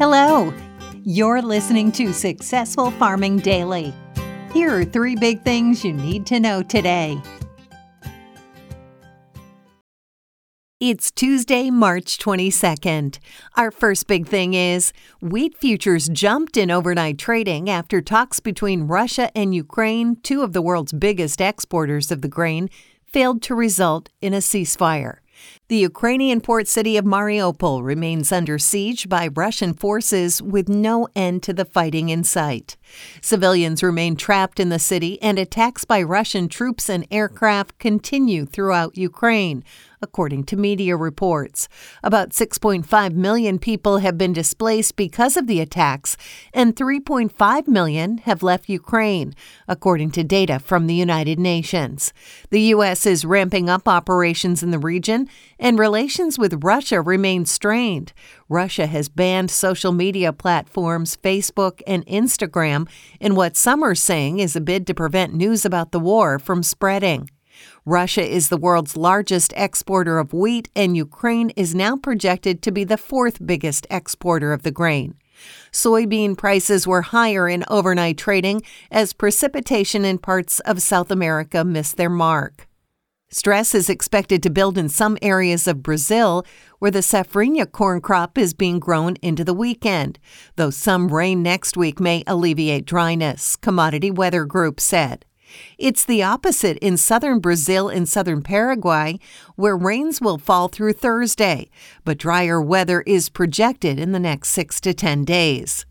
Hello, you're listening to Successful Farming Daily. Here are three big things you need to know today. It's Tuesday, March 22nd. Our first big thing is wheat futures jumped in overnight trading after talks between Russia and Ukraine, two of the world's biggest exporters of the grain, failed to result in a ceasefire. The Ukrainian port city of Mariupol remains under siege by Russian forces with no end to the fighting in sight. Civilians remain trapped in the city, and attacks by Russian troops and aircraft continue throughout Ukraine, according to media reports. About 6.5 million people have been displaced because of the attacks, and 3.5 million have left Ukraine, according to data from the United Nations. The U.S. is ramping up operations in the region, and relations with Russia remain strained. Russia has banned social media platforms Facebook and Instagram in what some are saying is a bid to prevent news about the war from spreading. Russia is the world's largest exporter of wheat, and Ukraine is now projected to be the fourth biggest exporter of the grain. Soybean prices were higher in overnight trading as precipitation in parts of South America missed their mark. Stress is expected to build in some areas of Brazil where the safrinha corn crop is being grown into the weekend, though some rain next week may alleviate dryness, Commodity Weather Group said. It's the opposite in southern Brazil and southern Paraguay, where rains will fall through Thursday, but drier weather is projected in the next six to 10 days.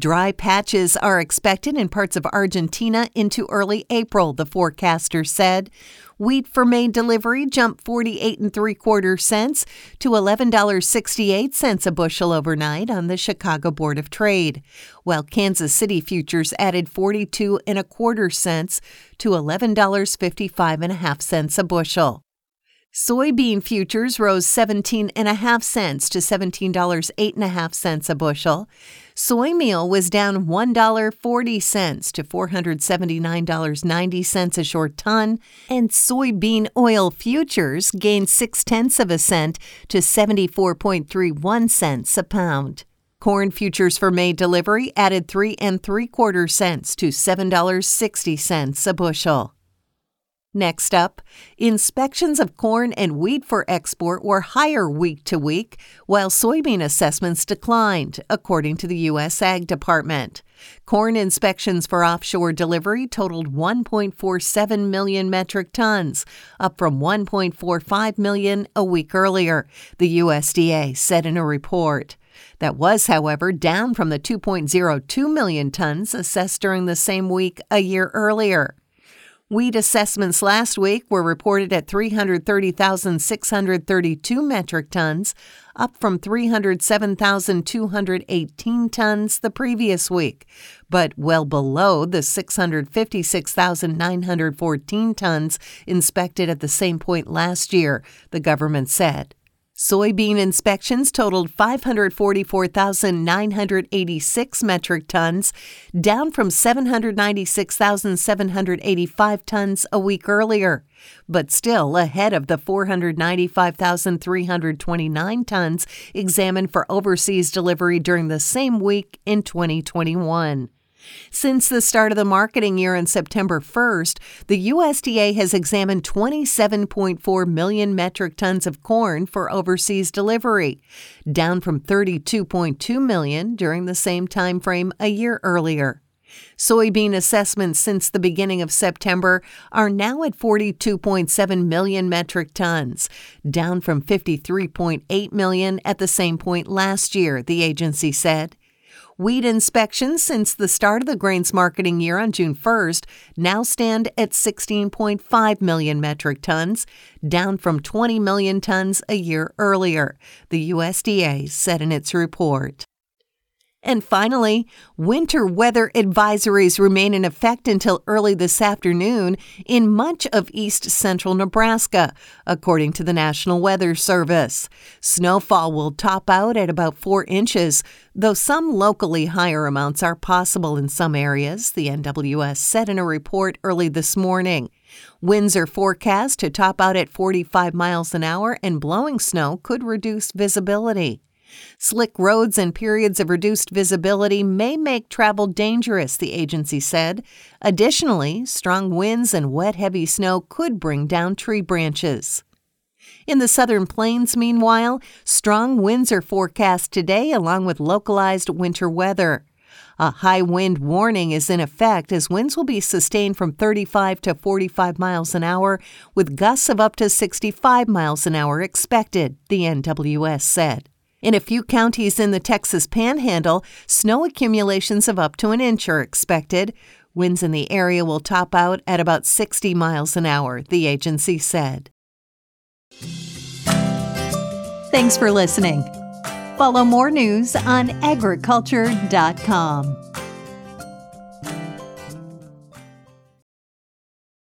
Dry patches are expected in parts of Argentina into early April, the forecaster said. Wheat for May delivery jumped 48 and 3 quarter cents to $11.68 a bushel overnight on the Chicago Board of Trade, while Kansas City futures added 42 and a quarter cents to $11.55 and a half cents a bushel. Soybean futures rose 17 and a half cents to $17.08 and a a bushel. Soy meal was down $1.40 to $479.90 a short ton, and soybean oil futures gained six tenths of a cent to 74.31 cents a pound. Corn futures for May delivery added three and three quarter cents to $7.60 a bushel. Next up, inspections of corn and wheat for export were higher week to week, while soybean assessments declined, according to the U.S. Ag Department. Corn inspections for offshore delivery totaled 1.47 million metric tons, up from 1.45 million a week earlier, the USDA said in a report. That was, however, down from the 2.02 million tons assessed during the same week a year earlier. Wheat assessments last week were reported at 330,632 metric tons, up from 307,218 tons the previous week, but well below the 656,914 tons inspected at the same point last year, the government said. Soybean inspections totaled 544,986 metric tons, down from 796,785 tons a week earlier, but still ahead of the 495,329 tons examined for overseas delivery during the same week in 2021. Since the start of the marketing year on September 1st, the USDA has examined 27.4 million metric tons of corn for overseas delivery, down from 32.2 million during the same time frame a year earlier. Soybean assessments since the beginning of September are now at 42.7 million metric tons, down from 53.8 million at the same point last year, the agency said. Wheat inspections since the start of the grains marketing year on June 1st now stand at 16.5 million metric tons, down from 20 million tons a year earlier, the USDA said in its report. And finally, winter weather advisories remain in effect until early this afternoon in much of east central Nebraska, according to the National Weather Service. Snowfall will top out at about four inches, though some locally higher amounts are possible in some areas, the NWS said in a report early this morning. Winds are forecast to top out at 45 miles an hour, and blowing snow could reduce visibility. Slick roads and periods of reduced visibility may make travel dangerous, the agency said. Additionally, strong winds and wet, heavy snow could bring down tree branches. In the southern plains, meanwhile, strong winds are forecast today along with localized winter weather. A high wind warning is in effect as winds will be sustained from 35 to 45 miles an hour, with gusts of up to 65 miles an hour expected, the NWS said. In a few counties in the Texas panhandle, snow accumulations of up to an inch are expected. Winds in the area will top out at about 60 miles an hour, the agency said. Thanks for listening. Follow more news on agriculture.com.